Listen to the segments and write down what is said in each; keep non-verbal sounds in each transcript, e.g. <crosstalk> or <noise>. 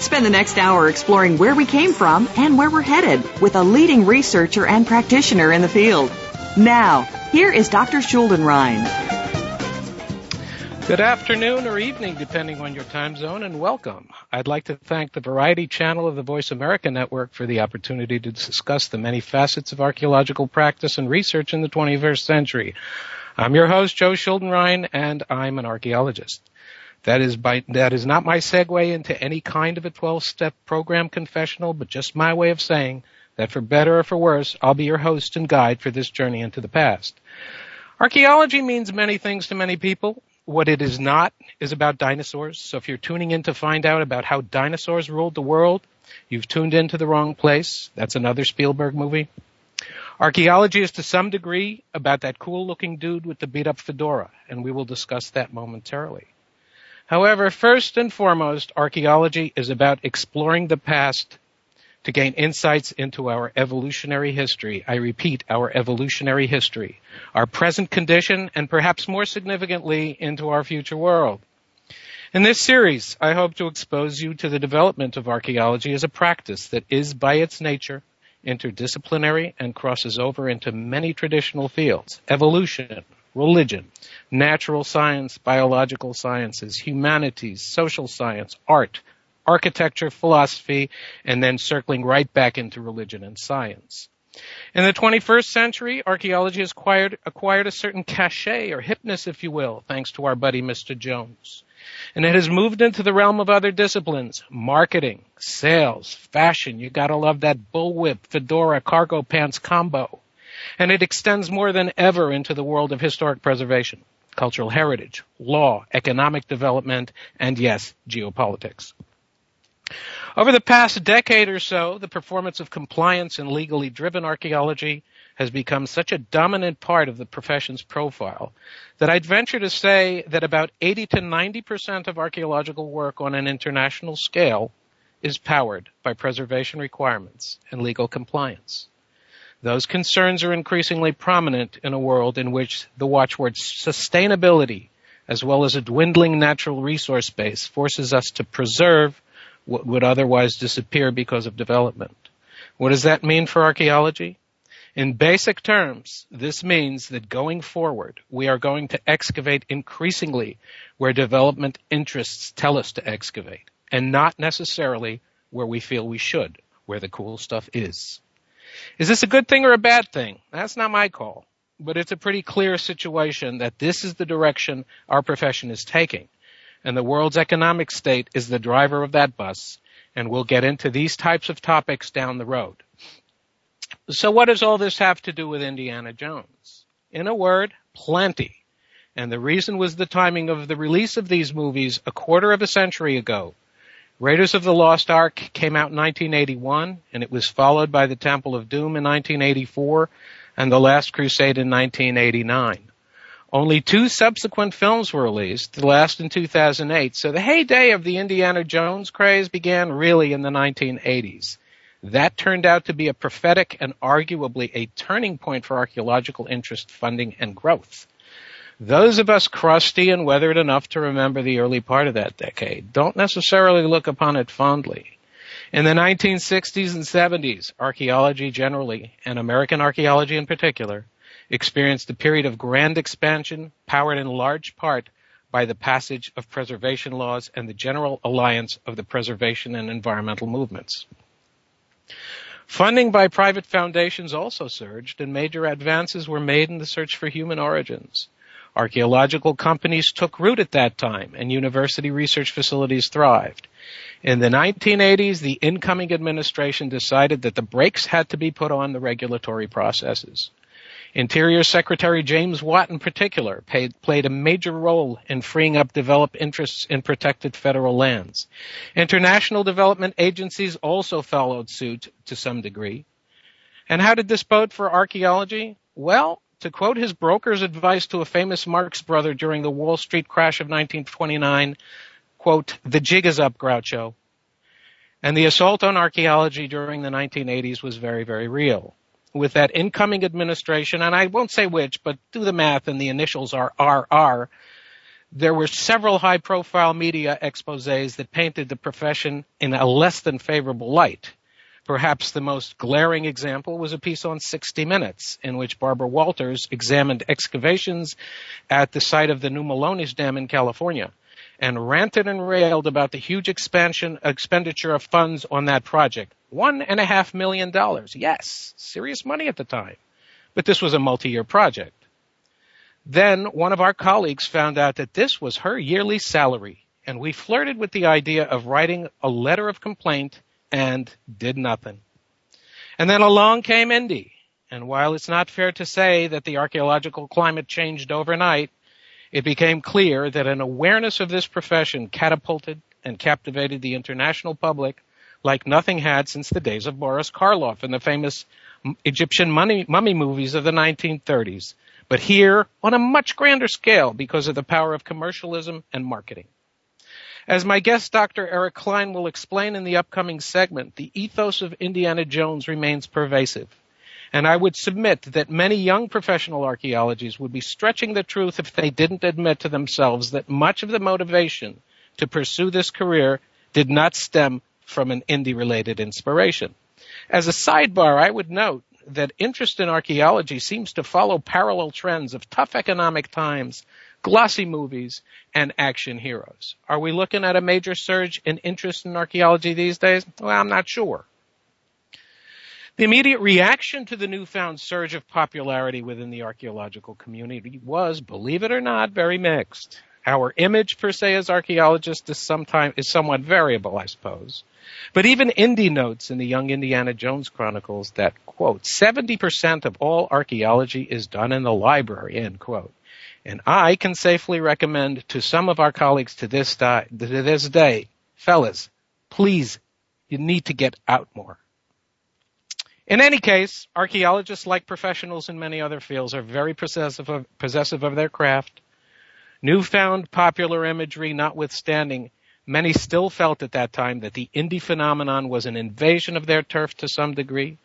Spend the next hour exploring where we came from and where we're headed with a leading researcher and practitioner in the field. Now, here is Dr. Schuldenrein. Good afternoon or evening, depending on your time zone, and welcome. I'd like to thank the Variety Channel of the Voice America Network for the opportunity to discuss the many facets of archaeological practice and research in the 21st century. I'm your host, Joe Schuldenrein, and I'm an archaeologist. That is by, that is not my segue into any kind of a 12 step program confessional, but just my way of saying that for better or for worse, I'll be your host and guide for this journey into the past. Archaeology means many things to many people. What it is not is about dinosaurs. So if you're tuning in to find out about how dinosaurs ruled the world, you've tuned into the wrong place. That's another Spielberg movie. Archaeology is to some degree about that cool looking dude with the beat up fedora, and we will discuss that momentarily. However, first and foremost, archaeology is about exploring the past to gain insights into our evolutionary history. I repeat, our evolutionary history, our present condition, and perhaps more significantly, into our future world. In this series, I hope to expose you to the development of archaeology as a practice that is by its nature interdisciplinary and crosses over into many traditional fields. Evolution, religion, natural science, biological sciences, humanities, social science, art, architecture, philosophy, and then circling right back into religion and science. In the 21st century, archaeology has acquired, acquired a certain cachet or hipness, if you will, thanks to our buddy Mr. Jones. And it has moved into the realm of other disciplines, marketing, sales, fashion. You gotta love that bullwhip, fedora, cargo pants combo and it extends more than ever into the world of historic preservation, cultural heritage, law, economic development, and yes, geopolitics. Over the past decade or so, the performance of compliance and legally driven archaeology has become such a dominant part of the profession's profile that I'd venture to say that about 80 to 90% of archaeological work on an international scale is powered by preservation requirements and legal compliance. Those concerns are increasingly prominent in a world in which the watchword sustainability, as well as a dwindling natural resource base, forces us to preserve what would otherwise disappear because of development. What does that mean for archaeology? In basic terms, this means that going forward, we are going to excavate increasingly where development interests tell us to excavate, and not necessarily where we feel we should, where the cool stuff is. Is this a good thing or a bad thing? That's not my call. But it's a pretty clear situation that this is the direction our profession is taking. And the world's economic state is the driver of that bus. And we'll get into these types of topics down the road. So what does all this have to do with Indiana Jones? In a word, plenty. And the reason was the timing of the release of these movies a quarter of a century ago Raiders of the Lost Ark came out in 1981, and it was followed by The Temple of Doom in 1984 and The Last Crusade in 1989. Only two subsequent films were released, the last in 2008, so the heyday of the Indiana Jones craze began really in the 1980s. That turned out to be a prophetic and arguably a turning point for archaeological interest, funding, and growth. Those of us crusty and weathered enough to remember the early part of that decade don't necessarily look upon it fondly. In the 1960s and 70s, archaeology generally, and American archaeology in particular, experienced a period of grand expansion powered in large part by the passage of preservation laws and the general alliance of the preservation and environmental movements. Funding by private foundations also surged, and major advances were made in the search for human origins. Archaeological companies took root at that time, and university research facilities thrived. In the 1980s, the incoming administration decided that the brakes had to be put on the regulatory processes. Interior Secretary James Watt, in particular, paid, played a major role in freeing up developed interests in protected federal lands. International development agencies also followed suit to some degree. And how did this bode for archaeology? Well, to quote his broker's advice to a famous Marx brother during the Wall Street crash of 1929, quote, the jig is up, Groucho. And the assault on archaeology during the 1980s was very, very real with that incoming administration, and I won't say which, but do the math and the initials are RR, there were several high profile media exposés that painted the profession in a less than favorable light. Perhaps the most glaring example was a piece on 60 Minutes in which Barbara Walters examined excavations at the site of the New Melones Dam in California and ranted and railed about the huge expansion expenditure of funds on that project. One and a half million dollars. Yes, serious money at the time. But this was a multi-year project. Then one of our colleagues found out that this was her yearly salary, and we flirted with the idea of writing a letter of complaint and did nothing. And then along came Indy, and while it's not fair to say that the archaeological climate changed overnight, it became clear that an awareness of this profession catapulted and captivated the international public like nothing had since the days of Boris Karloff and the famous Egyptian mummy, mummy movies of the 1930s. But here, on a much grander scale because of the power of commercialism and marketing. As my guest Dr. Eric Cline will explain in the upcoming segment, the ethos of Indiana Jones remains pervasive. And I would submit that many young professional archaeologists would be stretching the truth if they didn't admit to themselves that much of the motivation to pursue this career did not stem from an Indy related inspiration. As a sidebar, I would note that interest in archaeology seems to follow parallel trends of tough economic times, glossy movies, and action heroes. Are we looking at a major surge in interest in archaeology these days? Well, I'm not sure. The immediate reaction to the newfound surge of popularity within the archaeological community was, believe it or not, very mixed. Our image per se as archaeologists is sometimes is somewhat variable, I suppose. But even Indy notes in the Young Indiana Jones Chronicles that, quote, 70% of all archaeology is done in the library, end quote. And I can safely recommend to some of our colleagues to this, di- to this day, fellas, please, you need to get out more. In any case, archaeologists, like professionals in many other fields, are very possessive of, possessive of their craft. Newfound popular imagery notwithstanding, Many still felt at that time that the Indy phenomenon was an invasion of their turf to some degree,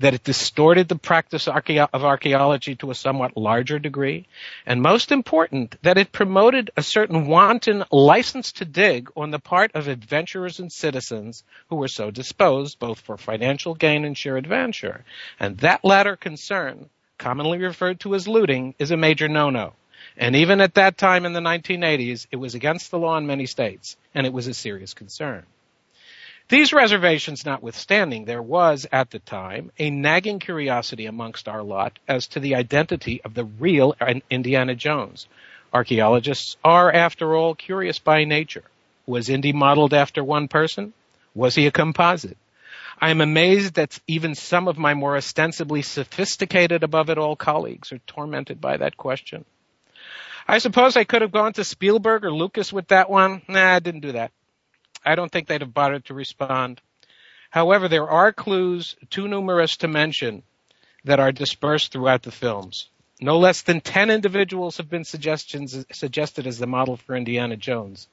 that it distorted the practice of archaeology to a somewhat larger degree, and most important, that it promoted a certain wanton license to dig on the part of adventurers and citizens who were so disposed, both for financial gain and sheer adventure. And that latter concern, commonly referred to as looting, is a major no-no. And even at that time in the 1980s, it was against the law in many states, and it was a serious concern. These reservations notwithstanding, there was, at the time, a nagging curiosity amongst our lot as to the identity of the real Indiana Jones. Archaeologists are, after all, curious by nature. Was Indy modeled after one person? Was he a composite? I am amazed that even some of my more ostensibly sophisticated above it all colleagues are tormented by that question. I suppose I could have gone to Spielberg or Lucas with that one. Nah, I didn't do that. I don't think they'd have bothered to respond. However, there are clues too numerous to mention that are dispersed throughout the films. No less than 10 individuals have been suggested as the model for Indiana Jones.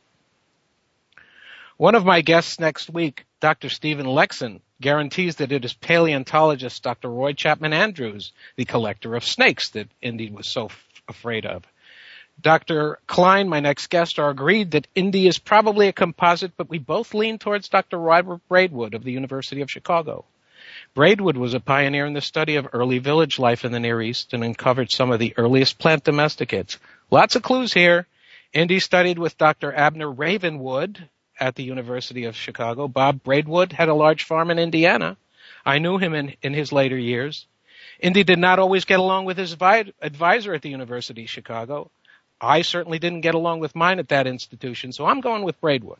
One of my guests next week, Dr. Stephen Lekson, guarantees that it is paleontologist Dr. Roy Chapman Andrews, the collector of snakes that Indy was so f- afraid of. Dr. Cline, my next guest, are agreed that Indy is probably a composite, but we both lean towards Dr. Robert Braidwood of the University of Chicago. Braidwood was a pioneer in the study of early village life in the Near East and uncovered some of the earliest plant domesticates. Lots of clues here. Indy studied with Dr. Abner Ravenwood at the University of Chicago. Bob Braidwood had a large farm in Indiana. I knew him in, in his later years. Indy did not always get along with his advisor at the University of Chicago. I certainly didn't get along with mine at that institution, so I'm going with Braidwood.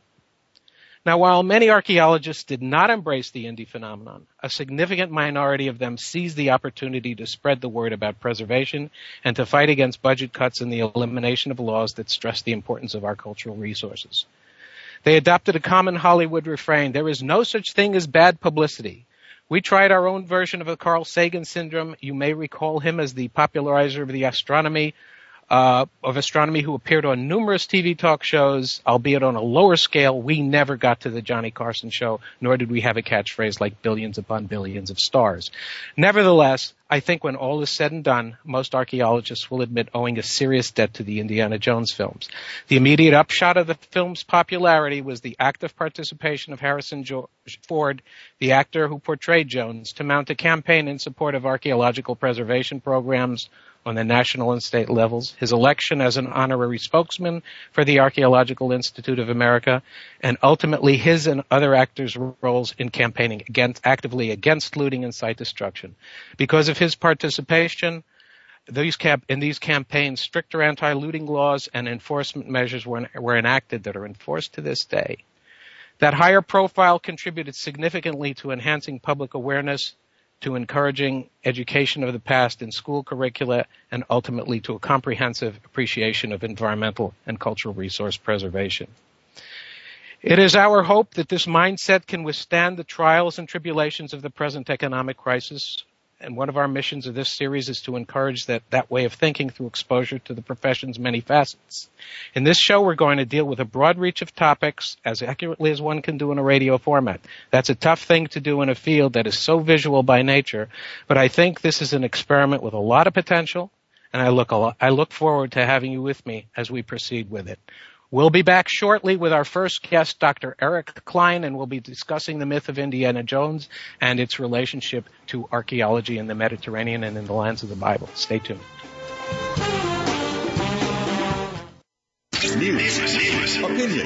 Now, while many archaeologists did not embrace the Indy phenomenon, a significant minority of them seized the opportunity to spread the word about preservation and to fight against budget cuts and the elimination of laws that stress the importance of our cultural resources. They adopted a common Hollywood refrain, there is no such thing as bad publicity. We tried our own version of the Carl Sagan syndrome. You may recall him as the popularizer of the astronomy uh, of astronomy who appeared on numerous TV talk shows, albeit on a lower scale. We never got to the Johnny Carson show, nor did we have a catchphrase like billions upon billions of stars. Nevertheless, I think when all is said and done, most archaeologists will admit owing a serious debt to the Indiana Jones films. The immediate upshot of the film's popularity was the active participation of Harrison Ford, the actor who portrayed Jones, to mount a campaign in support of archaeological preservation programs on the national and state levels, his election as an honorary spokesman for the Archaeological Institute of America, and ultimately his and other actors' roles in campaigning against, actively against looting and site destruction. Because of his participation, these camp- in these campaigns, stricter anti-looting laws and enforcement measures were, were enacted that are enforced to this day. That higher profile contributed significantly to enhancing public awareness to encouraging education of the past in school curricula and ultimately to a comprehensive appreciation of environmental and cultural resource preservation. It is our hope that this mindset can withstand the trials and tribulations of the present economic crisis and one of our missions of this series is to encourage that, that way of thinking through exposure to the profession's many facets. In this show, we're going to deal with a broad reach of topics as accurately as one can do in a radio format. That's a tough thing to do in a field that is so visual by nature, but I think this is an experiment with a lot of potential, and I look, lot, I look forward to having you with me as we proceed with it. We'll be back shortly with our first guest, Dr. Eric Cline, and we'll be discussing the myth of Indiana Jones and its relationship to archaeology in the Mediterranean and in the lands of the Bible. Stay tuned. News, opinion,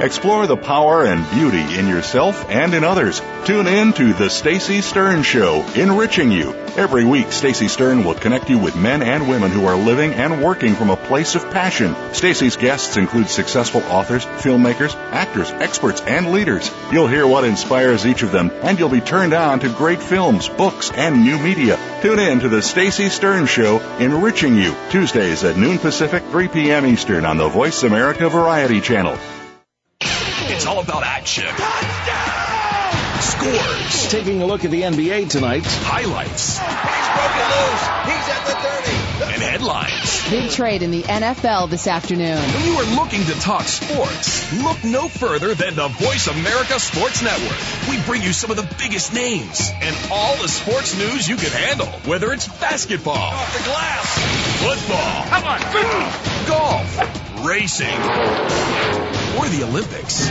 Explore the power and beauty in yourself and in others. Tune in to The Stacy Stern Show, enriching you. Every week, Stacy Stern will connect you with men and women who are living and working from a place of passion. Stacy's guests include successful authors, filmmakers, actors, experts, and leaders. You'll hear what inspires each of them, and you'll be turned on to great films, books, and new media. Tune in to The Stacy Stern Show, enriching you, Tuesdays at noon Pacific, 3 p.m. Eastern on the Voice America Variety Channel. It's all about action. Touchdown! Scores. Taking a look at the NBA tonight. Highlights. He's broken loose. He's at the 30. And headlines. Big trade in the NFL this afternoon. When you are looking to talk sports, look no further than the Voice America Sports Network. We bring you some of the biggest names and all the sports news you can handle. Whether it's basketball, off the glass, football, come on, golf, racing or the Olympics.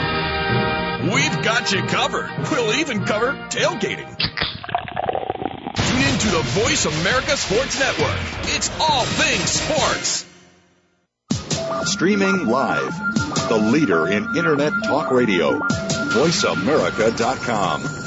We've got you covered. We'll even cover tailgating. Tune in to the Voice America Sports Network. It's all things sports. Streaming live. The leader in Internet talk radio. VoiceAmerica.com.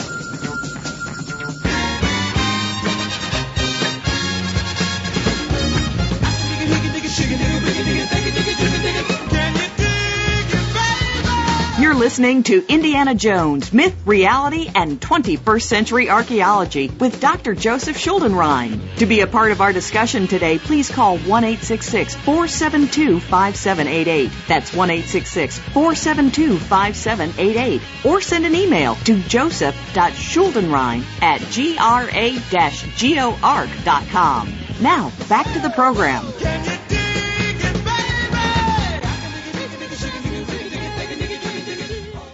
listening to Indiana Jones, Myth, Reality, and 21st Century Archaeology with Dr. Joseph Schuldenrein. To be a part of our discussion today, please call 1-866-472-5788. That's 1-866-472-5788. Or send an email to joseph.schuldenrein at gra-geoarc.com. Now, back to the program.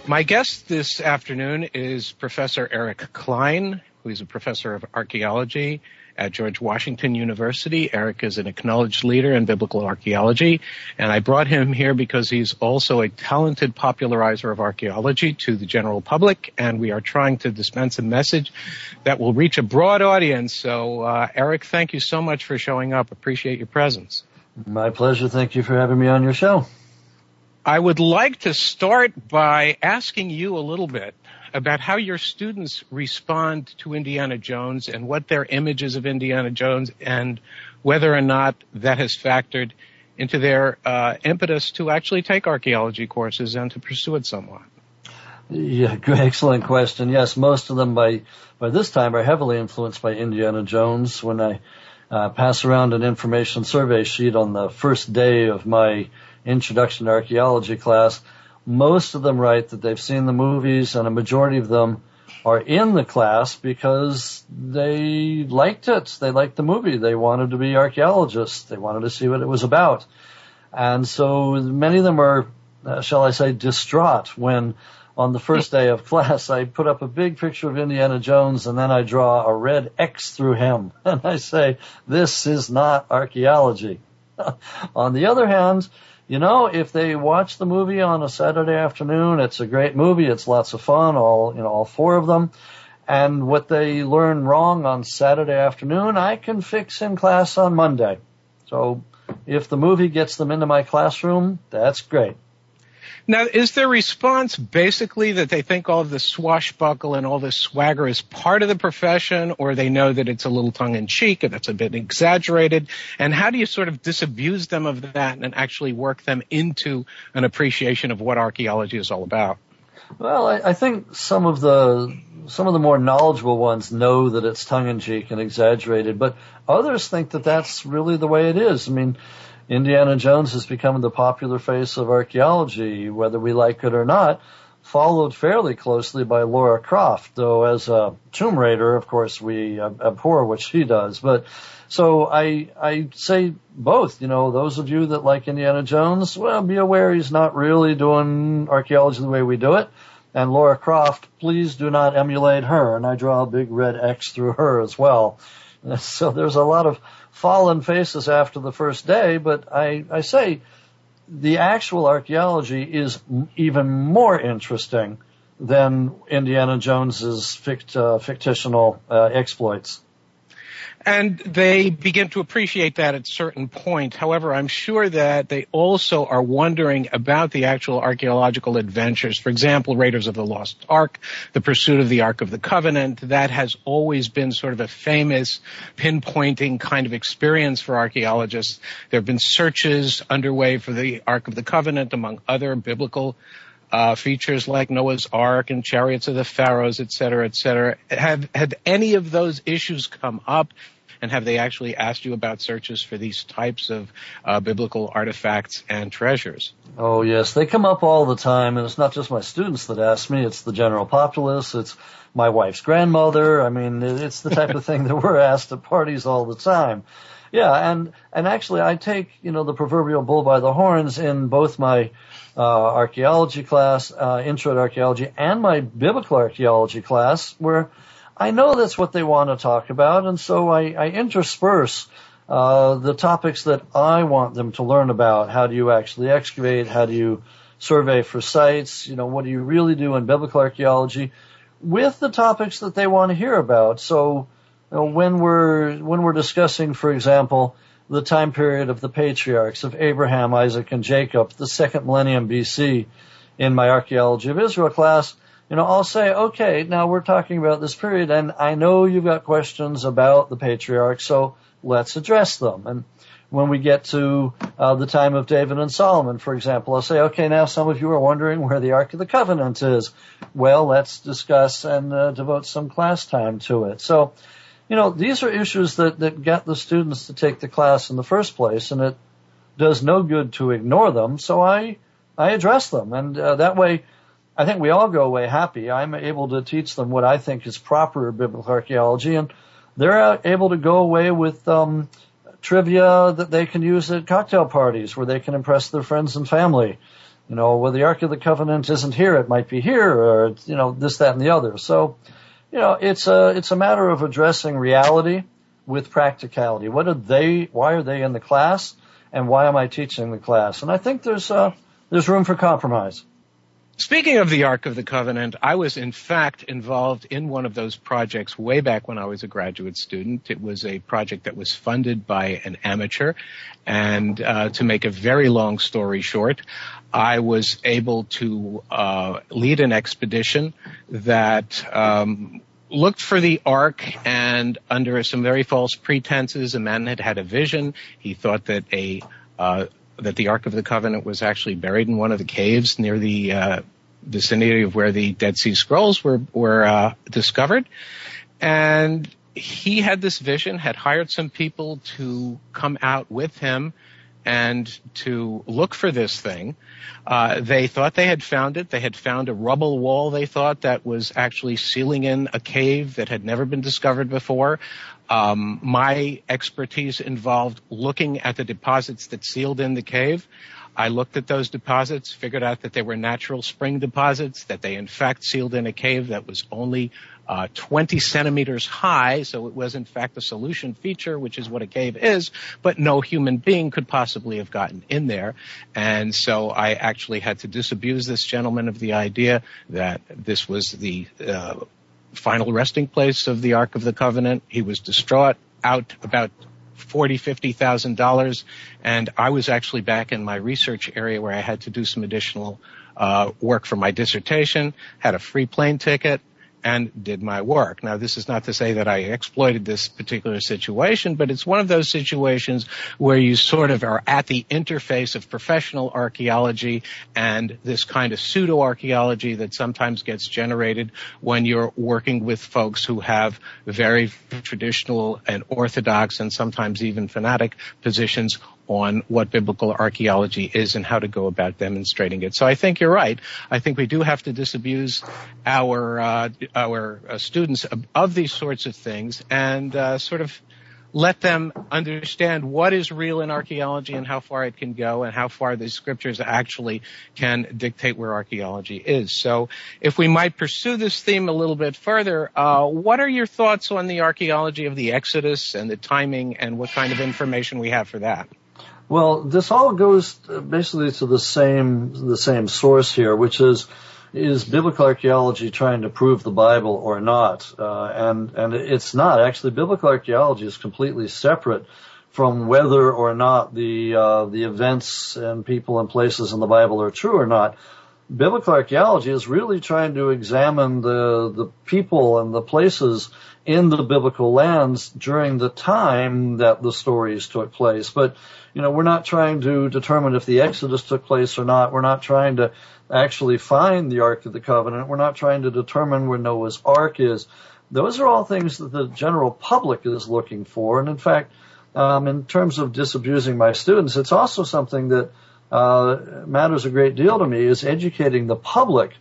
My guest this afternoon is Professor Eric Cline, who is a professor of archaeology at George Washington University. Eric is an acknowledged leader in biblical archaeology, and I brought him here because he's also a talented popularizer of archaeology to the general public, and we are trying to dispense a message that will reach a broad audience. So, uh, Eric, thank you so much for showing up. Appreciate your presence. My pleasure. Thank you for having me on your show. I would like to start by asking you a little bit about how your students respond to Indiana Jones and what their images of Indiana Jones and whether or not that has factored into their uh, impetus to actually take archaeology courses and to pursue it somewhat. Yeah, excellent question. Yes, most of them by by this time are heavily influenced by Indiana Jones. When I uh, pass around an information survey sheet on the first day of my introduction to archaeology class, most of them write that they've seen the movies and a majority of them are in the class because they liked it. They liked the movie. They wanted to be archaeologists. They wanted to see what it was about. And so many of them are, uh, shall I say, distraught when on the first day of class I put up a big picture of Indiana Jones and then I draw a red X through him <laughs> and I say, this is not archaeology. <laughs> on the other hand, you know, if they watch the movie on a Saturday afternoon, it's a great movie. It's lots of fun, all, you know, all four of them. And what they learn wrong on Saturday afternoon, I can fix in class on Monday. So if the movie gets them into my classroom, that's great. Now, is their response basically that they think all of the swashbuckle and all this swagger is part of the profession, or they know that it's a little tongue in cheek and that's a bit exaggerated? And how do you sort of disabuse them of that and actually work them into an appreciation of what archaeology is all about? Well, I, I think some of the some of the more knowledgeable ones know that it's tongue in cheek and exaggerated, but others think that that's really the way it is. I mean, Indiana Jones has become the popular face of archaeology, whether we like it or not, followed fairly closely by Laura Croft, though as a Tomb Raider, of course, we abhor what she does. But so I, I say both, you know, those of you that like Indiana Jones, well, be aware he's not really doing archaeology the way we do it. And Laura Croft, please do not emulate her. And I draw a big red X through her as well. <laughs> So there's a lot of fallen faces after the first day, but I, I say the actual archaeology is even more interesting than Indiana Jones's fict, uh, fictional uh, exploits. And they begin to appreciate that at certain point. However, I'm sure that they also are wondering about the actual archaeological adventures. For example, Raiders of the Lost Ark, the pursuit of the Ark of the Covenant, that has always been sort of a famous pinpointing kind of experience for archaeologists. There have been searches underway for the Ark of the Covenant among other biblical features like Noah's Ark and Chariots of the Pharaohs, et cetera, et cetera. Have, have any of those issues come up? And have they actually asked you about searches for these types of uh, biblical artifacts and treasures? Oh yes, they come up all the time, and it's not just my students that ask me; it's the general populace, it's my wife's grandmother. I mean, it's the type of <laughs> thing that we're asked at parties all the time. Yeah, and and actually, I take you know the proverbial bull by the horns in both my uh, archaeology class, uh, intro to archaeology, and my biblical archaeology class, where I know that's what they want to talk about, and so I, I intersperse uh, the topics that I want them to learn about. How do you actually excavate? How do you survey for sites? You know, what do you really do in biblical archaeology? With the topics that they want to hear about. So you know, when we're when we're discussing, for example, the time period of the patriarchs of Abraham, Isaac, and Jacob, the second millennium BC, in my archaeology of Israel class, you know, I'll say, okay, now we're talking about this period and I know you've got questions about the patriarchs, so let's address them. And when we get to uh, the time of David and Solomon, for example, I'll say, okay, now some of you are wondering where the Ark of the Covenant is. Well, let's discuss and uh, devote some class time to it. So, you know, these are issues that, that get the students to take the class in the first place, and it does no good to ignore them. So I, I address them, and uh, that way I think we all go away happy. I'm able to teach them what I think is proper biblical archaeology, and they're able to go away with um, trivia that they can use at cocktail parties where they can impress their friends and family. You know, well, the Ark of the Covenant isn't here; it might be here, or you know, this, that, and the other. So, you know, it's a it's a matter of addressing reality with practicality. What are they? Why are they in the class? And why am I teaching the class? And I think there's uh, there's room for compromise. Speaking of the Ark of the Covenant, I was in fact involved in one of those projects way back when I was a graduate student. It was a project that was funded by an amateur. And uh, to make a very long story short, I was able to uh, lead an expedition that um, looked for the ark and under some very false pretenses, a man had had a vision. He thought that a uh, that the Ark of the Covenant was actually buried in one of the caves near the uh, vicinity of where the Dead Sea Scrolls were were uh, discovered, and he had this vision, had hired some people to come out with him and to look for this thing. Uh, they thought they had found it. They had found a rubble wall, they thought, that was actually sealing in a cave that had never been discovered before. Um, my expertise involved looking at the deposits that sealed in the cave. I looked at those deposits, figured out that they were natural spring deposits, that they in fact sealed in a cave that was only uh, 20 centimeters high, so it was in fact a solution feature, which is what a cave is, but no human being could possibly have gotten in there. And so I actually had to disabuse this gentleman of the idea that this was the uh, final resting place of the Ark of the Covenant. He was distraught, out about forty, fifty thousand dollars, and I was actually back in my research area where I had to do some additional uh, work for my dissertation. Had a free plane ticket, and did my work. Now, this is not to say that I exploited this particular situation, but it's one of those situations where you sort of are at the interface of professional archaeology and this kind of pseudo archaeology that sometimes gets generated when you're working with folks who have very traditional and orthodox and sometimes even fanatic positions on what biblical archaeology is and how to go about demonstrating it. So I think you're right. I think we do have to disabuse our uh, our uh, students of, of, these sorts of things and uh, sort of let them understand what is real in archaeology and how far it can go and how far the scriptures actually can dictate where archaeology is. So if we might pursue this theme a little bit further, uh, what are your thoughts on the archaeology of the Exodus and the timing and what kind of information we have for that? Well, this all goes basically to the same the same source here, which is is biblical archaeology trying to prove the Bible or not? Uh, and and it's not actually. Biblical archaeology is completely separate from whether or not the uh, the events and people and places in the Bible are true or not. Biblical archaeology is really trying to examine the the people and the places in the biblical lands during the time that the stories took place. But, you know, we're not trying to determine if the Exodus took place or not. We're not trying to actually find the Ark of the Covenant. We're not trying to determine where Noah's Ark is. Those are all things that the general public is looking for. And in fact, um, in terms of disabusing my students, it's also something that uh, matters a great deal to me is educating the public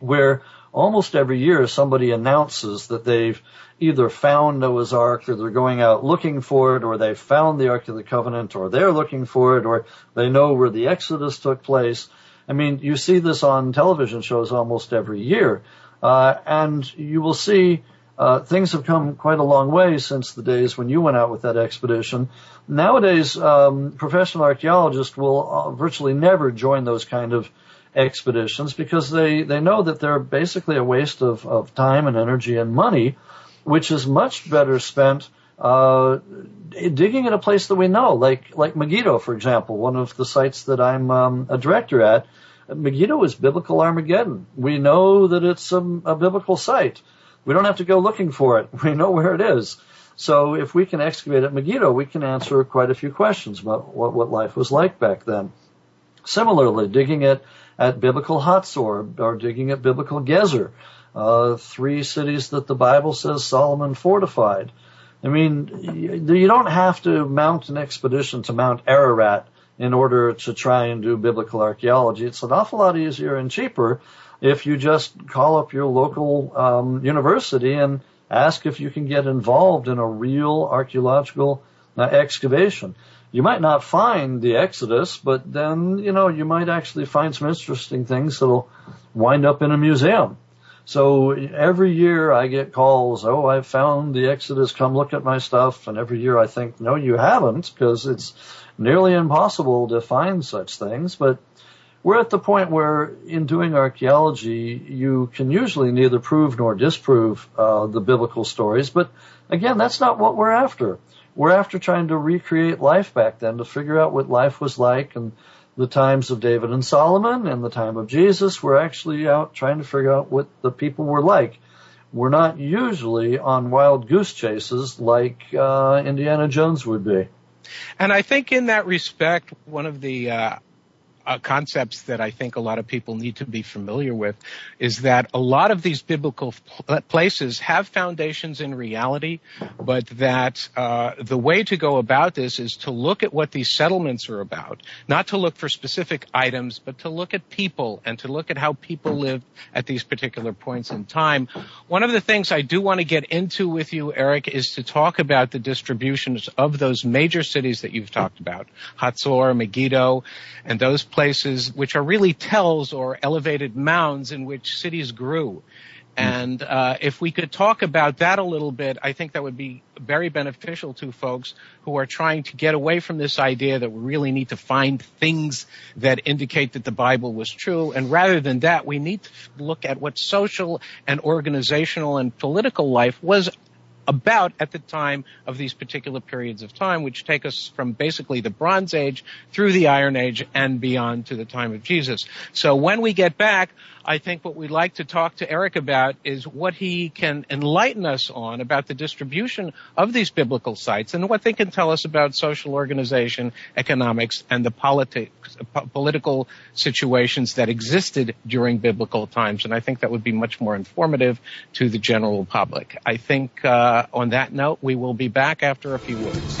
where almost every year somebody announces that they've either found Noah's Ark or they're going out looking for it or they've found the Ark of the Covenant or they're looking for it or they know where the Exodus took place. I mean, you see this on television shows almost every year. Uh, and you will see uh, things have come quite a long way since the days when you went out with that expedition. Nowadays, um, professional archaeologists will uh, virtually never join those kind of expeditions because they, they know that they're basically a waste of, of time and energy and money, which is much better spent uh, digging in a place that we know, like like Megiddo, for example, one of the sites that I'm um, a director at. Megiddo is biblical Armageddon. We know that it's a, a biblical site. We don't have to go looking for it. <laughs> We know where it is. So if we can excavate at Megiddo, we can answer quite a few questions about what, what life was like back then. Similarly, digging at biblical Hatzor or digging at biblical Gezer, uh, three cities that the Bible says Solomon fortified. I mean, you don't have to mount an expedition to Mount Ararat in order to try and do biblical archaeology. It's an awful lot easier and cheaper if you just call up your local um, university and ask if you can get involved in a real archaeological uh, excavation you might not find the Exodus, but then, you know, you might actually find some interesting things that'll wind up in a museum. So every year I get calls, oh, I found the Exodus, come look at my stuff. And every year I think, no, you haven't, because it's nearly impossible to find such things. But we're at the point where in doing archaeology, you can usually neither prove nor disprove uh, the biblical stories. But again, that's not what we're after. We're after trying to recreate life back then to figure out what life was like and the times of David and Solomon and the time of Jesus. We're actually out trying to figure out what the people were like. We're not usually on wild goose chases like uh, Indiana Jones would be. And I think in that respect, one of the uh, uh, concepts that I think a lot of people need to be familiar with is that a lot of these biblical pl- places have foundations in reality, but that uh, the way to go about this is to look at what these settlements are about, not to look for specific items, but to look at people and to look at how people lived at these particular points in time. One of the things I do want to get into with you, Eric, is to talk about the distributions of those major cities that you've talked about, Hatzor, Megiddo, and those places which are really tells or elevated mounds in which cities grew. And uh, if we could talk about that a little bit, I think that would be very beneficial to folks who are trying to get away from this idea that we really need to find things that indicate that the Bible was true. And rather than that, we need to look at what social and organizational and political life was about at the time of these particular periods of time, which take us from basically the Bronze Age through the Iron Age and beyond to the time of Jesus. So when we get back, I think what we'd like to talk to Eric about is what he can enlighten us on about the distribution of these biblical sites and what they can tell us about social organization, economics, and the politics, political situations that existed during biblical times. And I think that would be much more informative to the general public. I think uh, on that note, we will be back after a few words.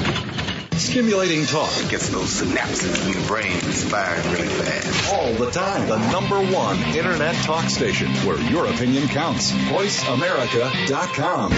Stimulating talk. It gets those synapses in your brain firing really fast. All the time. The number one internet talk station where your opinion counts. VoiceAmerica.com.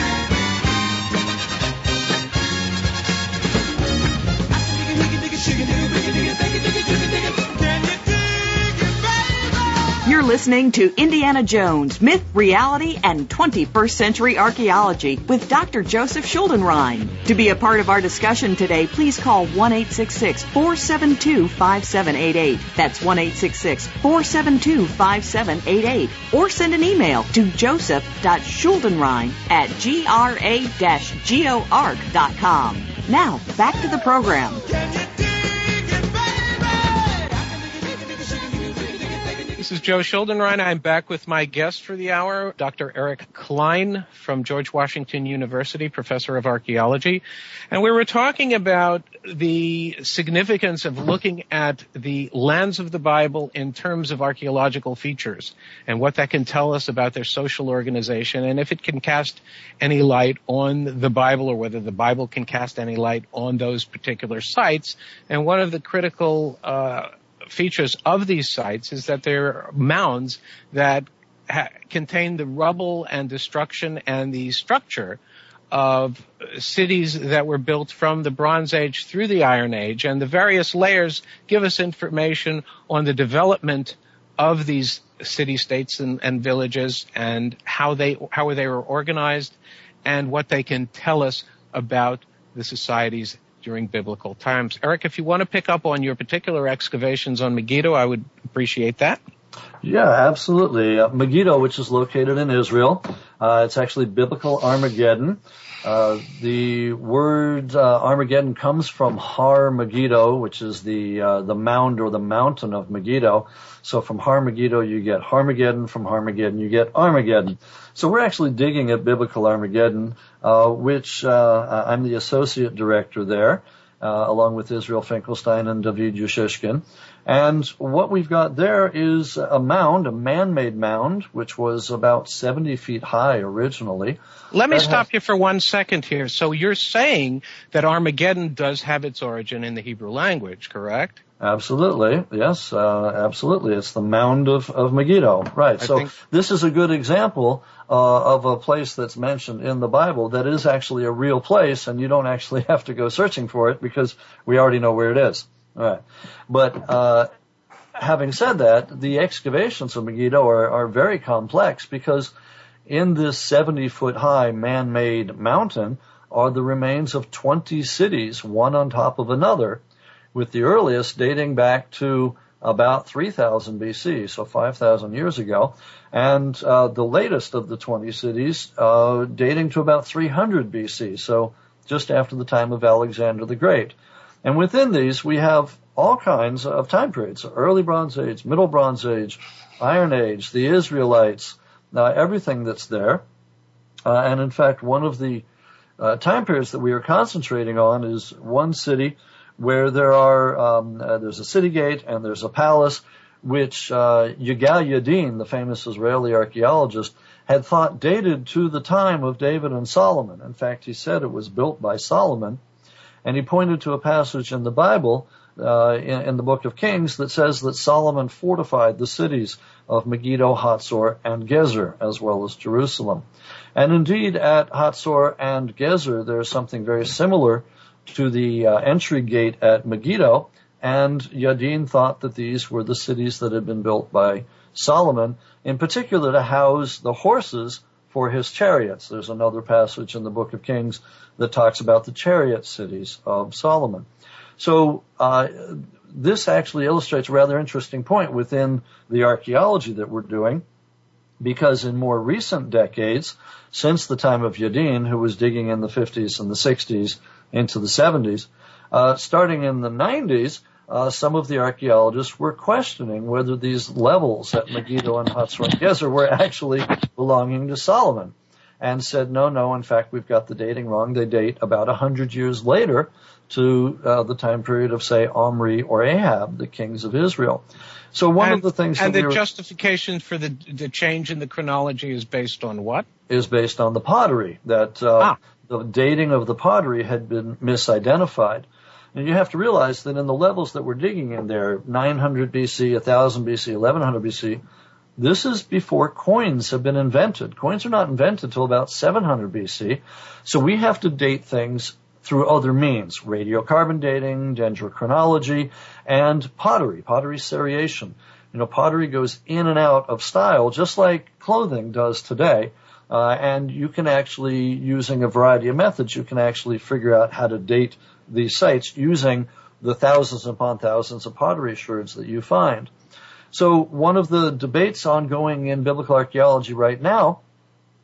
You're listening to Indiana Jones, Myth, Reality, and 21st Century Archaeology with Dr. Joseph Schuldenrein. To be a part of our discussion today, please call 1-866-472-5788. That's 1-866-472-5788. Or send an email to joseph.schuldenrein at gra-geoarc.com. Now, back to the program. This is Joe Schuldenrein. I'm back with my guest for the hour, Dr. Eric Cline from George Washington University, professor of archaeology. And we were talking about the significance of looking at the lands of the Bible in terms of archaeological features and what that can tell us about their social organization and if it can cast any light on the Bible or whether the Bible can cast any light on those particular sites. And one of the critical uh, features of these sites is that they're mounds that ha- contain the rubble and destruction and the structure of cities that were built from the Bronze Age through the Iron Age, and the various layers give us information on the development of these city states and, and, villages and how they how they were organized and what they can tell us about the societies during biblical times. Eric, if you want to pick up on your particular excavations on Megiddo, I would appreciate that. Yeah, absolutely. Uh, Megiddo, which is located in Israel, uh, it's actually biblical Armageddon. Uh, the word uh, Armageddon comes from Har Megiddo, which is the uh, the mound or the mountain of Megiddo. So from Har Megiddo, you get Harmageddon. From Harmageddon, you get Armageddon. So we're actually digging at biblical Armageddon, uh, which uh, I'm the associate director there, along with Israel Finkelstein and David Ussishkin. And what we've got there is a mound, a man-made mound, which was about 70 feet high originally. Let me stop has... you for one second here. So you're saying that Armageddon does have its origin in the Hebrew language, correct? Absolutely, yes, uh, absolutely. It's the mound of, of Megiddo, right? I so think... this is a good example uh, of a place that's mentioned in the Bible that is actually a real place, and you don't actually <laughs> have to go searching for it because we already know where it is. Right. But uh, having said that, the excavations of Megiddo are, are very complex because in this 70 foot high man made mountain are the remains of 20 cities, one on top of another, with the earliest dating back to about 3000 BC, so 5,000 years ago, and uh, the latest of the 20 cities uh, dating to about 300 BC, so just after the time of Alexander the Great. And within these, we have all kinds of time periods, early Bronze Age, Middle Bronze Age, Iron Age, the Israelites, uh, everything that's there. Uh, and in fact, one of the uh, time periods that we are concentrating on is one city where there are, um, uh, there's a city gate and there's a palace, which uh, Yigal Yadin, the famous Israeli archaeologist, had thought dated to the time of David and Solomon. In fact, he said it was built by Solomon and he pointed to a passage in the Bible, uh, in, in, the book of Kings that says that Solomon fortified the cities of Megiddo, Hatzor, and Gezer, as well as Jerusalem. And indeed, at Hatzor and Gezer, there's something very similar to the uh, entry gate at Megiddo, and Yadin thought that these were the cities that had been built by Solomon, in particular to house the horses for his chariots. There's another passage in the book of Kings that talks about the chariot cities of Solomon. So uh, this actually illustrates a rather interesting point within the archaeology that we're doing, because in more recent decades, since the time of Yadin, who was digging in the 50s and the 60s into the 70s, uh, starting in the 90s, uh, some of the archaeologists were questioning whether these levels at Megiddo and Hatzor Gezer were actually belonging to Solomon and said, no, no, in fact, we've got the dating wrong. They date about a hundred years later to uh, the time period of, say, Omri or Ahab, the kings of Israel. So one and, of the things and the we justification for the the change in the chronology is based on what? Is based on the pottery that uh, ah. the dating of the pottery had been misidentified. And you have to realize that in the levels that we're digging in there, 900 BC, 1000 BC, 1100 BC, this is before coins have been invented. Coins are not invented until about 700 BC. So we have to date things through other means, radiocarbon dating, dendrochronology, and pottery, pottery seriation. You know, pottery goes in and out of style just like clothing does today. Uh, and you can actually, using a variety of methods, you can actually figure out how to date these sites using the thousands upon thousands of pottery sherds that you find. So one of the debates ongoing in biblical archaeology right now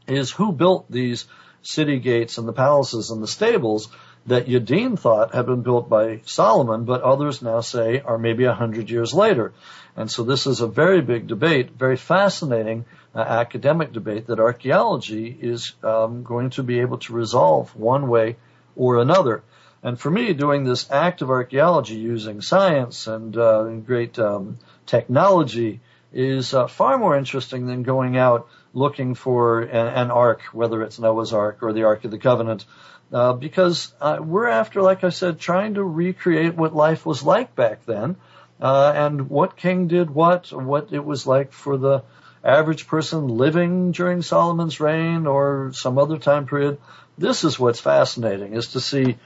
is who built these city gates and the palaces and the stables that Yadin thought had been built by Solomon, but others now say are maybe a hundred years later. And so this is a very big debate, very fascinating uh, academic debate that archaeology is um, going to be able to resolve one way or another. And for me, doing this act of archaeology using science and uh, great um, technology is uh, far more interesting than going out looking for an, an, ark, whether it's Noah's Ark or the Ark of the Covenant, uh, because uh, we're after, like I said, trying to recreate what life was like back then, uh, and what king did what, what it was like for the average person living during Solomon's reign or some other time period. This is what's fascinating, is to see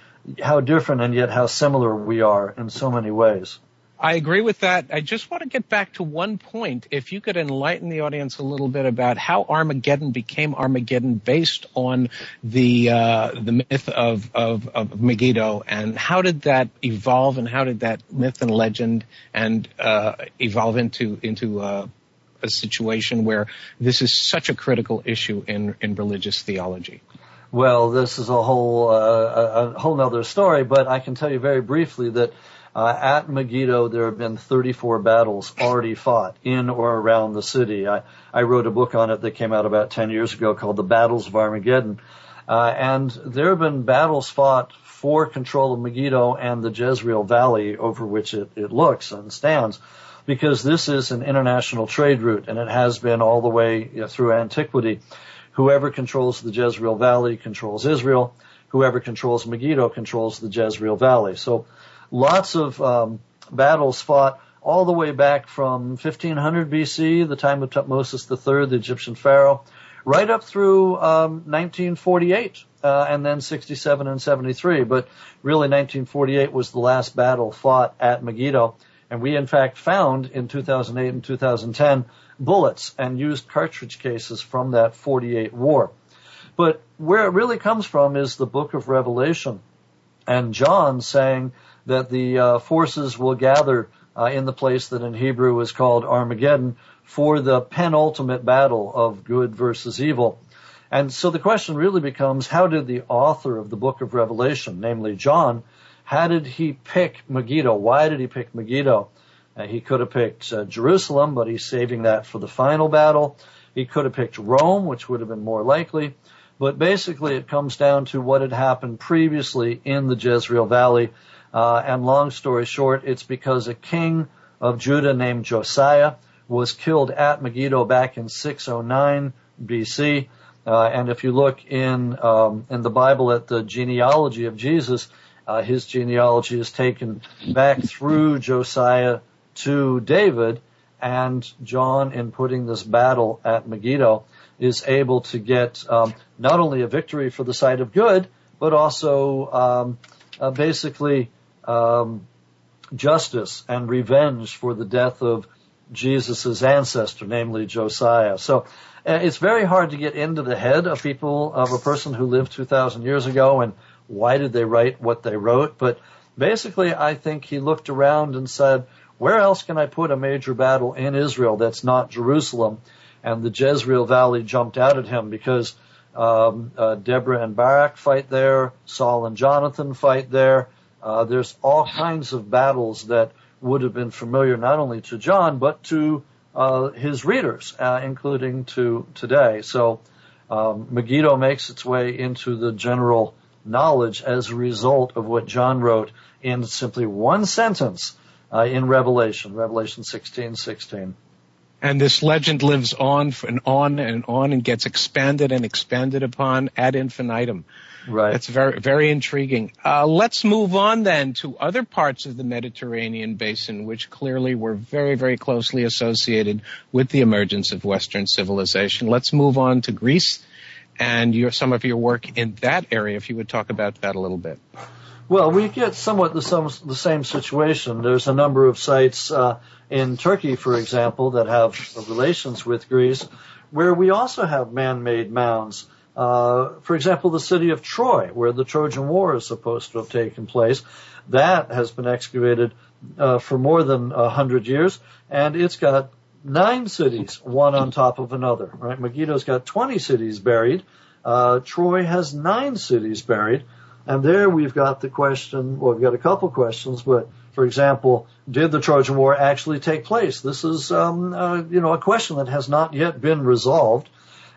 how different and yet how similar we are in so many ways. I agree with that. I just want to get back to one point. If you could enlighten the audience a little bit about how Armageddon became Armageddon based on the uh, the myth of, of, of Megiddo, and how did that evolve, and how did that myth and legend and uh, evolve into into uh, a situation where this is such a critical issue in in religious theology. Well, this is a whole uh, a, whole other story, but I can tell you very briefly that uh, at Megiddo, there have been 34 battles already fought in or around the city. I, I wrote a book on it that came out about 10 years ago called The Battles of Armageddon. Uh, and there have been battles fought for control of Megiddo and the Jezreel Valley over which it, it looks and stands because this is an international trade route and it has been all the way you know, through antiquity. Whoever controls the Jezreel Valley controls Israel. Whoever controls Megiddo controls the Jezreel Valley. So lots of um, battles fought all the way back from 1500 BC, the time of Thutmosis III, the Egyptian pharaoh, right up through um, 1948, uh, and then 67 and 73. But really, 1948 was the last battle fought at Megiddo, and we in fact found in 2008 and 2010 bullets and used cartridge cases from that 48 war. But where it really comes from is the book of Revelation, and John saying that the uh, forces will gather uh, in the place that in Hebrew is called Armageddon for the penultimate battle of good versus evil. And so the question really becomes, how did the author of the book of Revelation, namely John, how did he pick Megiddo? Why did he pick Megiddo? Uh, he could have picked uh, Jerusalem, but he's saving that for the final battle. He could have picked Rome, which would have been more likely. But basically, it comes down to what had happened previously in the Jezreel Valley uh, and long story short, it's because a king of Judah named Josiah was killed at Megiddo back in 609 BC. Uh, and if you look in um, in the Bible at the genealogy of Jesus, uh, his genealogy is taken back through Josiah to David, and John, in putting this battle at Megiddo, is able to get um, not only a victory for the side of good, but also um, uh, basically um, justice and revenge for the death of Jesus' ancestor, namely Josiah. So uh, it's very hard to get into the head of people, of a person who lived 2,000 years ago and why did they write what they wrote. But basically, I think he looked around and said, where else can I put a major battle in Israel that's not Jerusalem? And the Jezreel Valley jumped out at him because um, uh, Deborah and Barak fight there, Saul and Jonathan fight there, uh, there's all kinds of battles that would have been familiar not only to John but to uh, his readers, uh, including to today. So um, Megiddo makes its way into the general knowledge as a result of what John wrote in simply one sentence in Revelation, Revelation 16:16. And this legend lives on and on and on and gets expanded and expanded upon ad infinitum. Right. That's very, very intriguing. Uh, let's move on then to other parts of the Mediterranean basin, which clearly were very, very closely associated with the emergence of Western civilization. Let's move on to Greece and your, some of your work in that area, if you would talk about that a little bit. Well, we get somewhat the, the same situation. There's a number of sites uh, in Turkey, for example, that have relations with Greece, where we also have man-made mounds. Uh, for example, the city of Troy, where the Trojan War is supposed to have taken place, that has been excavated uh, for more than a hundred years, and it's got nine cities, one on top of another. Right? Megiddo's got 20 cities buried. Uh, Troy has nine cities buried. And there we've got the question, well, we've got a couple questions, but for example, did the Trojan War actually take place? This is, um, uh, you know, a question that has not yet been resolved.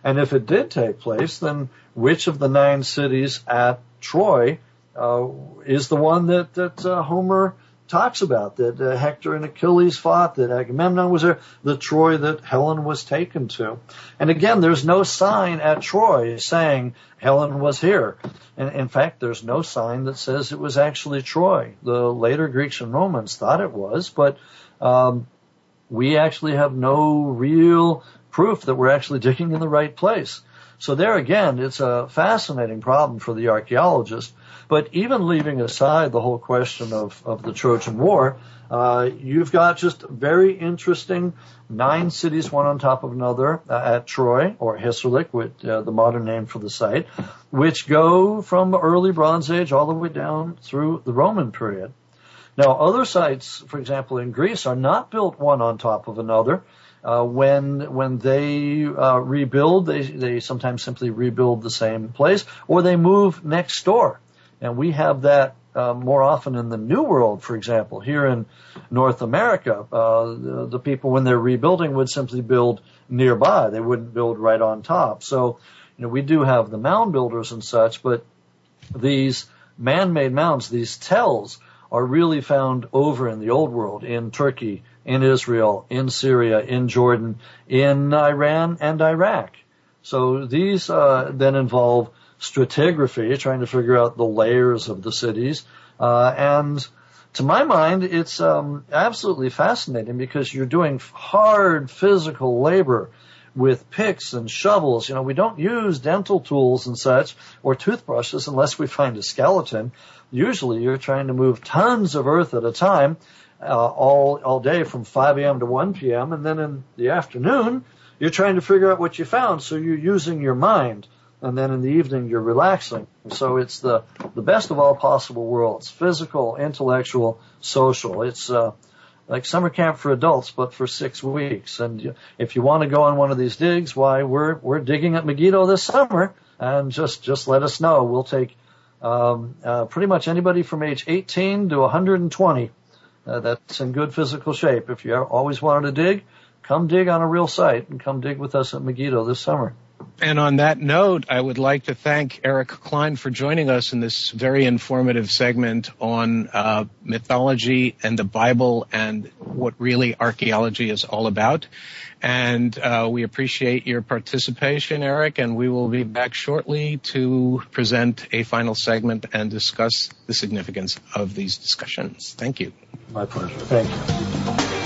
And if it did take place, then which of the nine cities at Troy uh, is the one that that uh, Homer talks about? That uh, Hector and Achilles fought, that Agamemnon was there, the Troy that Helen was taken to. And again, there's no sign at Troy saying Helen was here. And in fact, there's no sign that says it was actually Troy. The later Greeks and Romans thought it was, but um, we actually have no real proof that we're actually digging in the right place. So there again, it's a fascinating problem for the archaeologist. But even leaving aside the whole question of, of the Trojan War, uh, you've got just very interesting nine cities, one on top of another, uh, at Troy or Hissarlik, with uh, the modern name for the site, which go from early Bronze Age all the way down through the Roman period. Now, other sites, for example, in Greece, are not built one on top of another. Uh, when when they uh, rebuild, they they sometimes simply rebuild the same place, or they move next door. And we have that uh, more often in the New World, for example. Here in North America, uh, the, the, people, when they're rebuilding, would simply build nearby. They wouldn't build right on top. So, you know, we do have the mound builders and such, but these man-made mounds, these tells, are really found over in the old world, in Turkey, in Israel, in Syria, in Jordan, in Iran and Iraq. So these uh, then involve stratigraphy, trying to figure out the layers of the cities. Uh, and to my mind, it's um, absolutely fascinating because you're doing hard physical labor with picks and shovels. You know, we don't use dental tools and such or toothbrushes unless we find a skeleton. Usually you're trying to move tons of earth at a time, uh, all, all day from 5 a.m. to 1 p.m. And then in the afternoon, you're trying to figure out what you found. So you're using your mind and then in the evening you're relaxing. So it's the the best of all possible worlds: physical, intellectual, social. It's uh, like summer camp for adults, but for six weeks. And if you want to go on one of these digs, why we're we're digging at Megiddo this summer, and just just let us know. We'll take um, uh, pretty much anybody from age 18 to 120 uh, that's in good physical shape. If you always wanted to dig, come dig on a real site and come dig with us at Megiddo this summer. And on that note, I would like to thank Eric Cline for joining us in this very informative segment on uh, mythology and the Bible and what really archaeology is all about. And uh, we appreciate your participation, Eric, and we will be back shortly to present a final segment and discuss the significance of these discussions. Thank you. My pleasure. Thank you.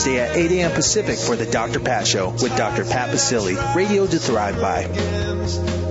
at 8 a.m. Pacific for the Dr. Pat Show with Dr. Pat Baccili, radio to thrive by.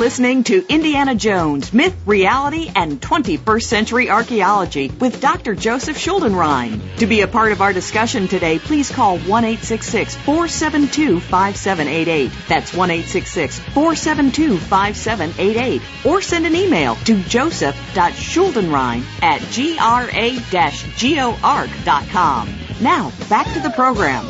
Listening to Indiana Jones, Myth, Reality, and 21st Century Archaeology with Dr. Joseph Schuldenrein. To be a part of our discussion today, please call 1-866-472-5788. That's 1-866-472-5788. Or send an email to joseph.schuldenrein at gra-geoarc.com. Now, back to the program.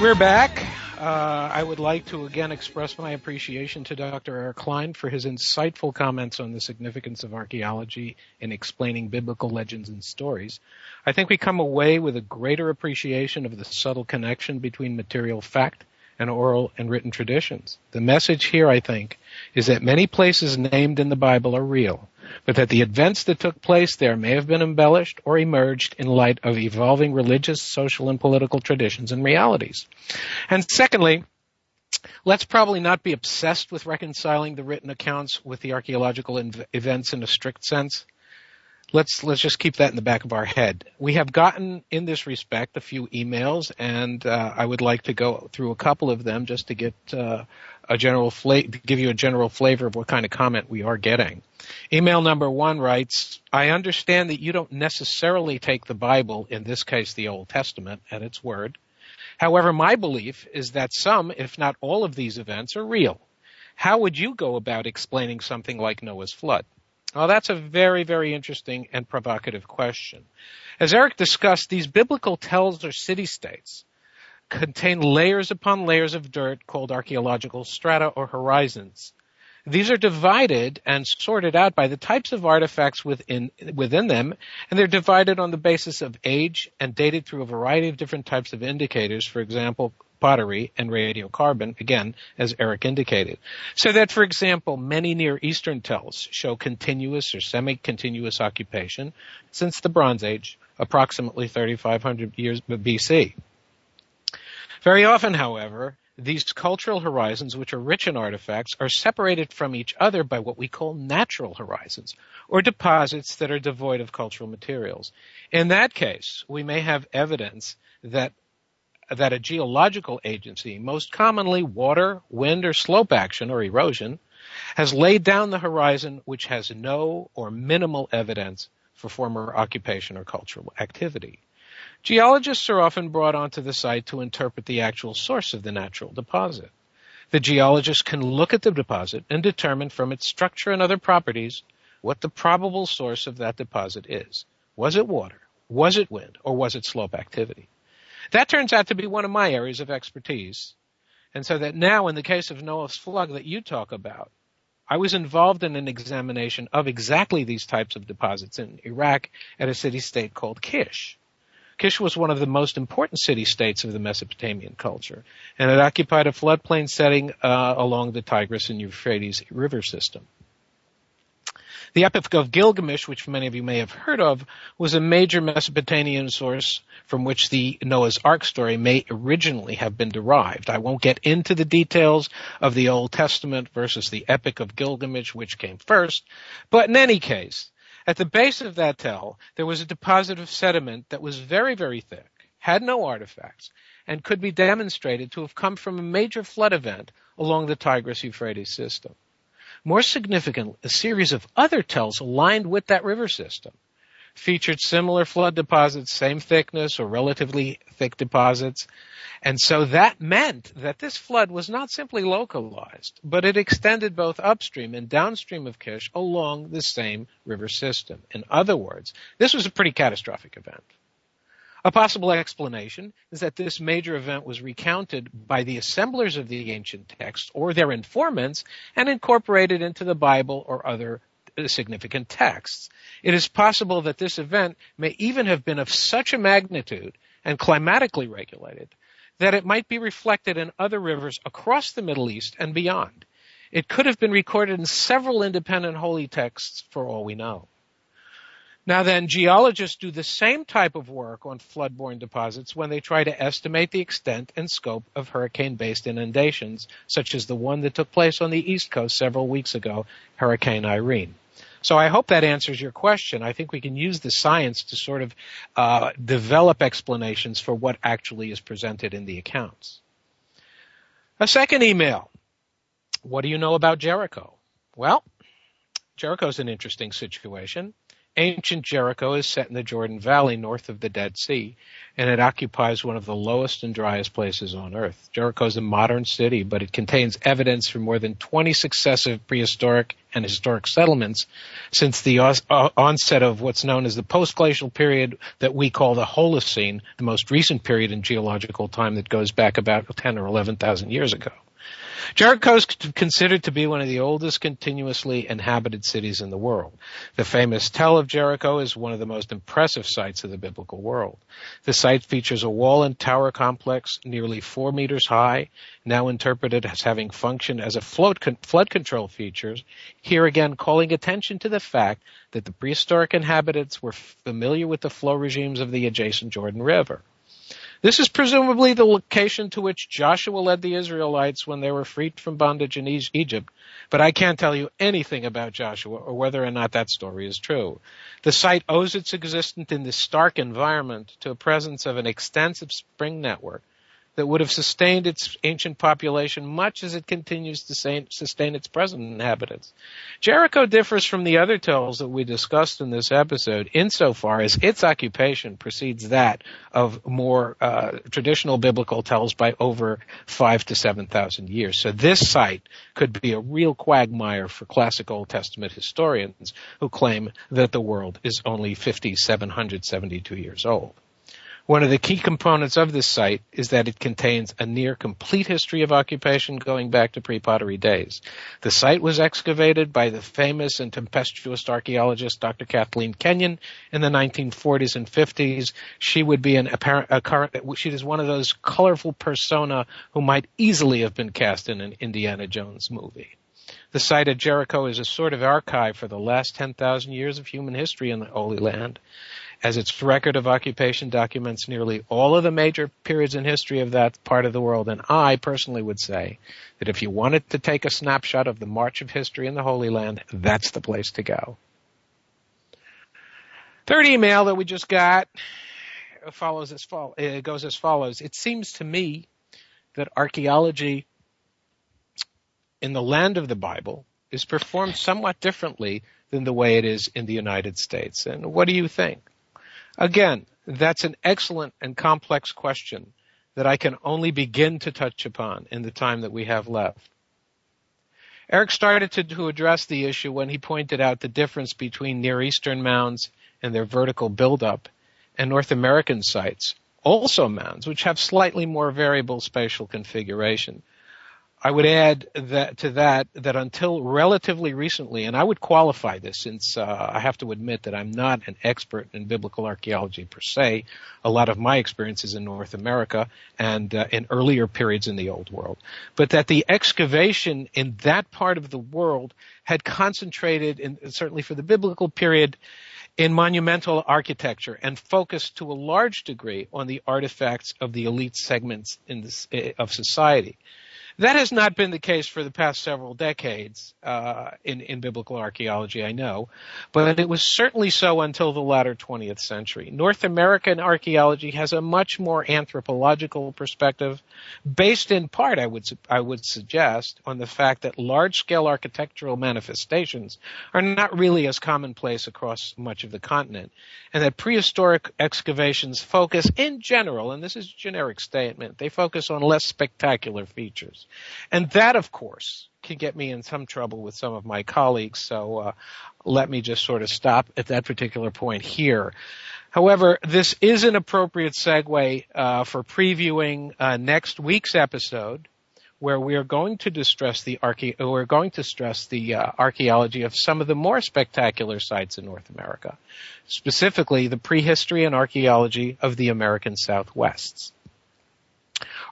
We're back. Uh, I would like to again express my appreciation to Dr. Eric Cline for his insightful comments on the significance of archaeology in explaining biblical legends and stories. I think we come away with a greater appreciation of the subtle connection between material fact and oral and written traditions. The message here, I think, is that many places named in the Bible are real, but that the events that took place there may have been embellished or emerged in light of evolving religious, social, and political traditions and realities. And secondly, let's probably not be obsessed with reconciling the written accounts with the archaeological inv- events in a strict sense. Let's let's just keep that in the back of our head. We have gotten in this respect a few emails, and uh, I would like to go through a couple of them just to get uh, a general fla- give you a general flavor of what kind of comment we are getting. Email number one writes, I understand that you don't necessarily take the Bible, in this case the Old Testament, at its word. However, my belief is that some, if not all of these events are real. How would you go about explaining something like Noah's flood? Well, that's a very, very interesting and provocative question. As Eric discussed, these biblical tells are city states contain layers upon layers of dirt called archaeological strata or horizons. These are divided and sorted out by the types of artifacts within, within them, and they're divided on the basis of age and dated through a variety of different types of indicators, for example, pottery and radiocarbon, again, as Eric indicated. So that, for example, many Near Eastern tells show continuous or semi-continuous occupation since the Bronze Age, approximately 3,500 years BC. Very often, however, these cultural horizons, which are rich in artifacts, are separated from each other by what we call natural horizons, or deposits that are devoid of cultural materials. In that case, we may have evidence that that a geological agency, most commonly water, wind, or slope action or erosion, has laid down the horizon which has no or minimal evidence for former occupation or cultural activity. Geologists are often brought onto the site to interpret the actual source of the natural deposit. The geologist can look at the deposit and determine from its structure and other properties what the probable source of that deposit is. Was it water? Was it wind? Or was it slope activity? That turns out to be one of my areas of expertise. And so that now in the case of Noah's flood that you talk about, I was involved in an examination of exactly these types of deposits in Iraq at a city state called Kish. Kish was one of the most important city-states of the Mesopotamian culture, and it occupied a floodplain setting uh, along the Tigris and Euphrates river system. The Epic of Gilgamesh, which many of you may have heard of, was a major Mesopotamian source from which the Noah's Ark story may originally have been derived. I won't get into the details of the Old Testament versus the Epic of Gilgamesh, which came first, but in any case, at the base of that tell, there was a deposit of sediment that was very, very thick, had no artifacts, and could be demonstrated to have come from a major flood event along the Tigris Euphrates system. More significant, a series of other tells aligned with that river system featured similar flood deposits, same thickness or relatively thick deposits. And so that meant that this flood was not simply localized, but it extended both upstream and downstream of Kish along the same river system. In other words, this was a pretty catastrophic event. A possible explanation is that this major event was recounted by the assemblers of the ancient texts or their informants and incorporated into the Bible or other significant texts. It is possible that this event may even have been of such a magnitude and climatically regulated that it might be reflected in other rivers across the Middle East and beyond. It could have been recorded in several independent holy texts for all we know. Now then, geologists do the same type of work on flood-borne deposits when they try to estimate the extent and scope of hurricane-based inundations, such as the one that took place on the East Coast several weeks ago, Hurricane Irene. So I hope that answers your question. I think we can use the science to sort of uh, develop explanations for what actually is presented in the accounts. A second email. what do you know about Jericho? Well, Jericho's an interesting situation. Ancient Jericho is set in the Jordan Valley north of the Dead Sea, and it occupies one of the lowest and driest places on earth. Jericho is a modern city, but it contains evidence for more than 20 successive prehistoric and historic settlements since the onset of what's known as the post-glacial period that we call the Holocene, the most recent period in geological time that goes back about 10 or 11,000 years ago. Jericho is considered to be one of the oldest continuously inhabited cities in the world. The famous Tell of Jericho is one of the most impressive sites of the biblical world. The site features a wall and tower complex nearly four meters high, now interpreted as having functioned as a flood control feature, here again calling attention to the fact that the prehistoric inhabitants were familiar with the flow regimes of the adjacent Jordan River. This is presumably the location to which Joshua led the Israelites when they were freed from bondage in Egypt, but I can't tell you anything about Joshua or whether or not that story is true. The site owes its existence in this stark environment to a presence of an extensive spring network that would have sustained its ancient population much as it continues to sustain its present inhabitants. Jericho differs from the other tells that we discussed in this episode insofar as its occupation precedes that of more uh, traditional biblical tells by over five to seven thousand years. So this site could be a real quagmire for classic Old Testament historians who claim that the world is only 5,772 years old. One of the key components of this site is that it contains a near complete history of occupation going back to pre-pottery days. The site was excavated by the famous and tempestuous archaeologist Dr. Kathleen Kenyon in the 1940s and 50s. She would be an apparent, a current, she is one of those colorful persona who might easily have been cast in an Indiana Jones movie. The site at Jericho is a sort of archive for the last 10,000 years of human history in the Holy Land as its record of occupation documents nearly all of the major periods in history of that part of the world. And I personally would say that if you wanted to take a snapshot of the march of history in the Holy Land, that's the place to go. Third email that we just got follows as it uh, goes as follows. It seems to me that archaeology in the land of the Bible is performed somewhat differently than the way it is in the United States. And what do you think? Again, that's an excellent and complex question that I can only begin to touch upon in the time that we have left. Eric started to, to, address the issue when he pointed out the difference between Near Eastern mounds and their vertical buildup and North American sites, also mounds, which have slightly more variable spatial configuration. I would add that to that that until relatively recently, and I would qualify this since uh, I have to admit that I'm not an expert in biblical archaeology per se. A lot of my experience is in North America and uh, in earlier periods in the Old World, but that the excavation in that part of the world had concentrated, in, certainly for the biblical period, in monumental architecture and focused to a large degree on the artifacts of the elite segments this, eh, of society. That has not been the case for the past several decades uh, in, in biblical archaeology, I know, but it was certainly so until the latter 20th century. North American archaeology has a much more anthropological perspective, based in part, I would I would suggest, on the fact that large-scale architectural manifestations are not really as commonplace across much of the continent, and that prehistoric excavations focus, in general, and this is a generic statement, they focus on less spectacular features. And that, of course, can get me in some trouble with some of my colleagues. So uh, let me just sort of stop at that particular point here. However, this is an appropriate segue uh, for previewing uh, next week's episode, where we are going to distress the we're going to stress the uh, archaeology of some of the more spectacular sites in North America, specifically the prehistory and archaeology of the American Southwests.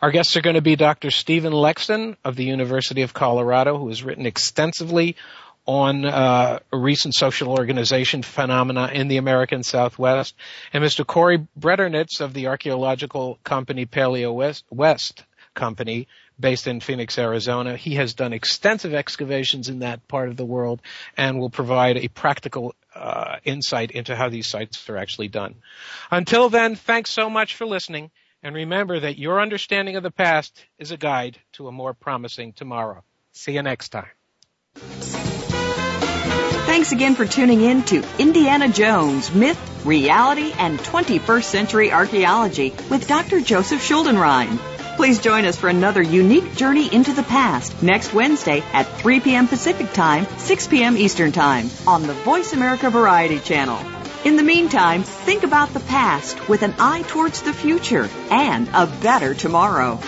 Our guests are going to be Dr. Stephen Lekson of the University of Colorado, who has written extensively on uh, recent social organization phenomena in the American Southwest, and Mr. Cory Breternitz of the archaeological company Paleo West, West Company, based in Phoenix, Arizona. He has done extensive excavations in that part of the world and will provide a practical uh, insight into how these sites are actually done. Until then, thanks so much for listening. And remember that your understanding of the past is a guide to a more promising tomorrow. See you next time. Thanks again for tuning in to Indiana Jones Myth, Reality, and 21st Century Archaeology with Dr. Joseph Schuldenrein. Please join us for another unique journey into the past next Wednesday at 3 p.m. Pacific Time, 6 p.m. Eastern Time on the Voice America Variety Channel. In the meantime, think about the past with an eye towards the future and a better tomorrow.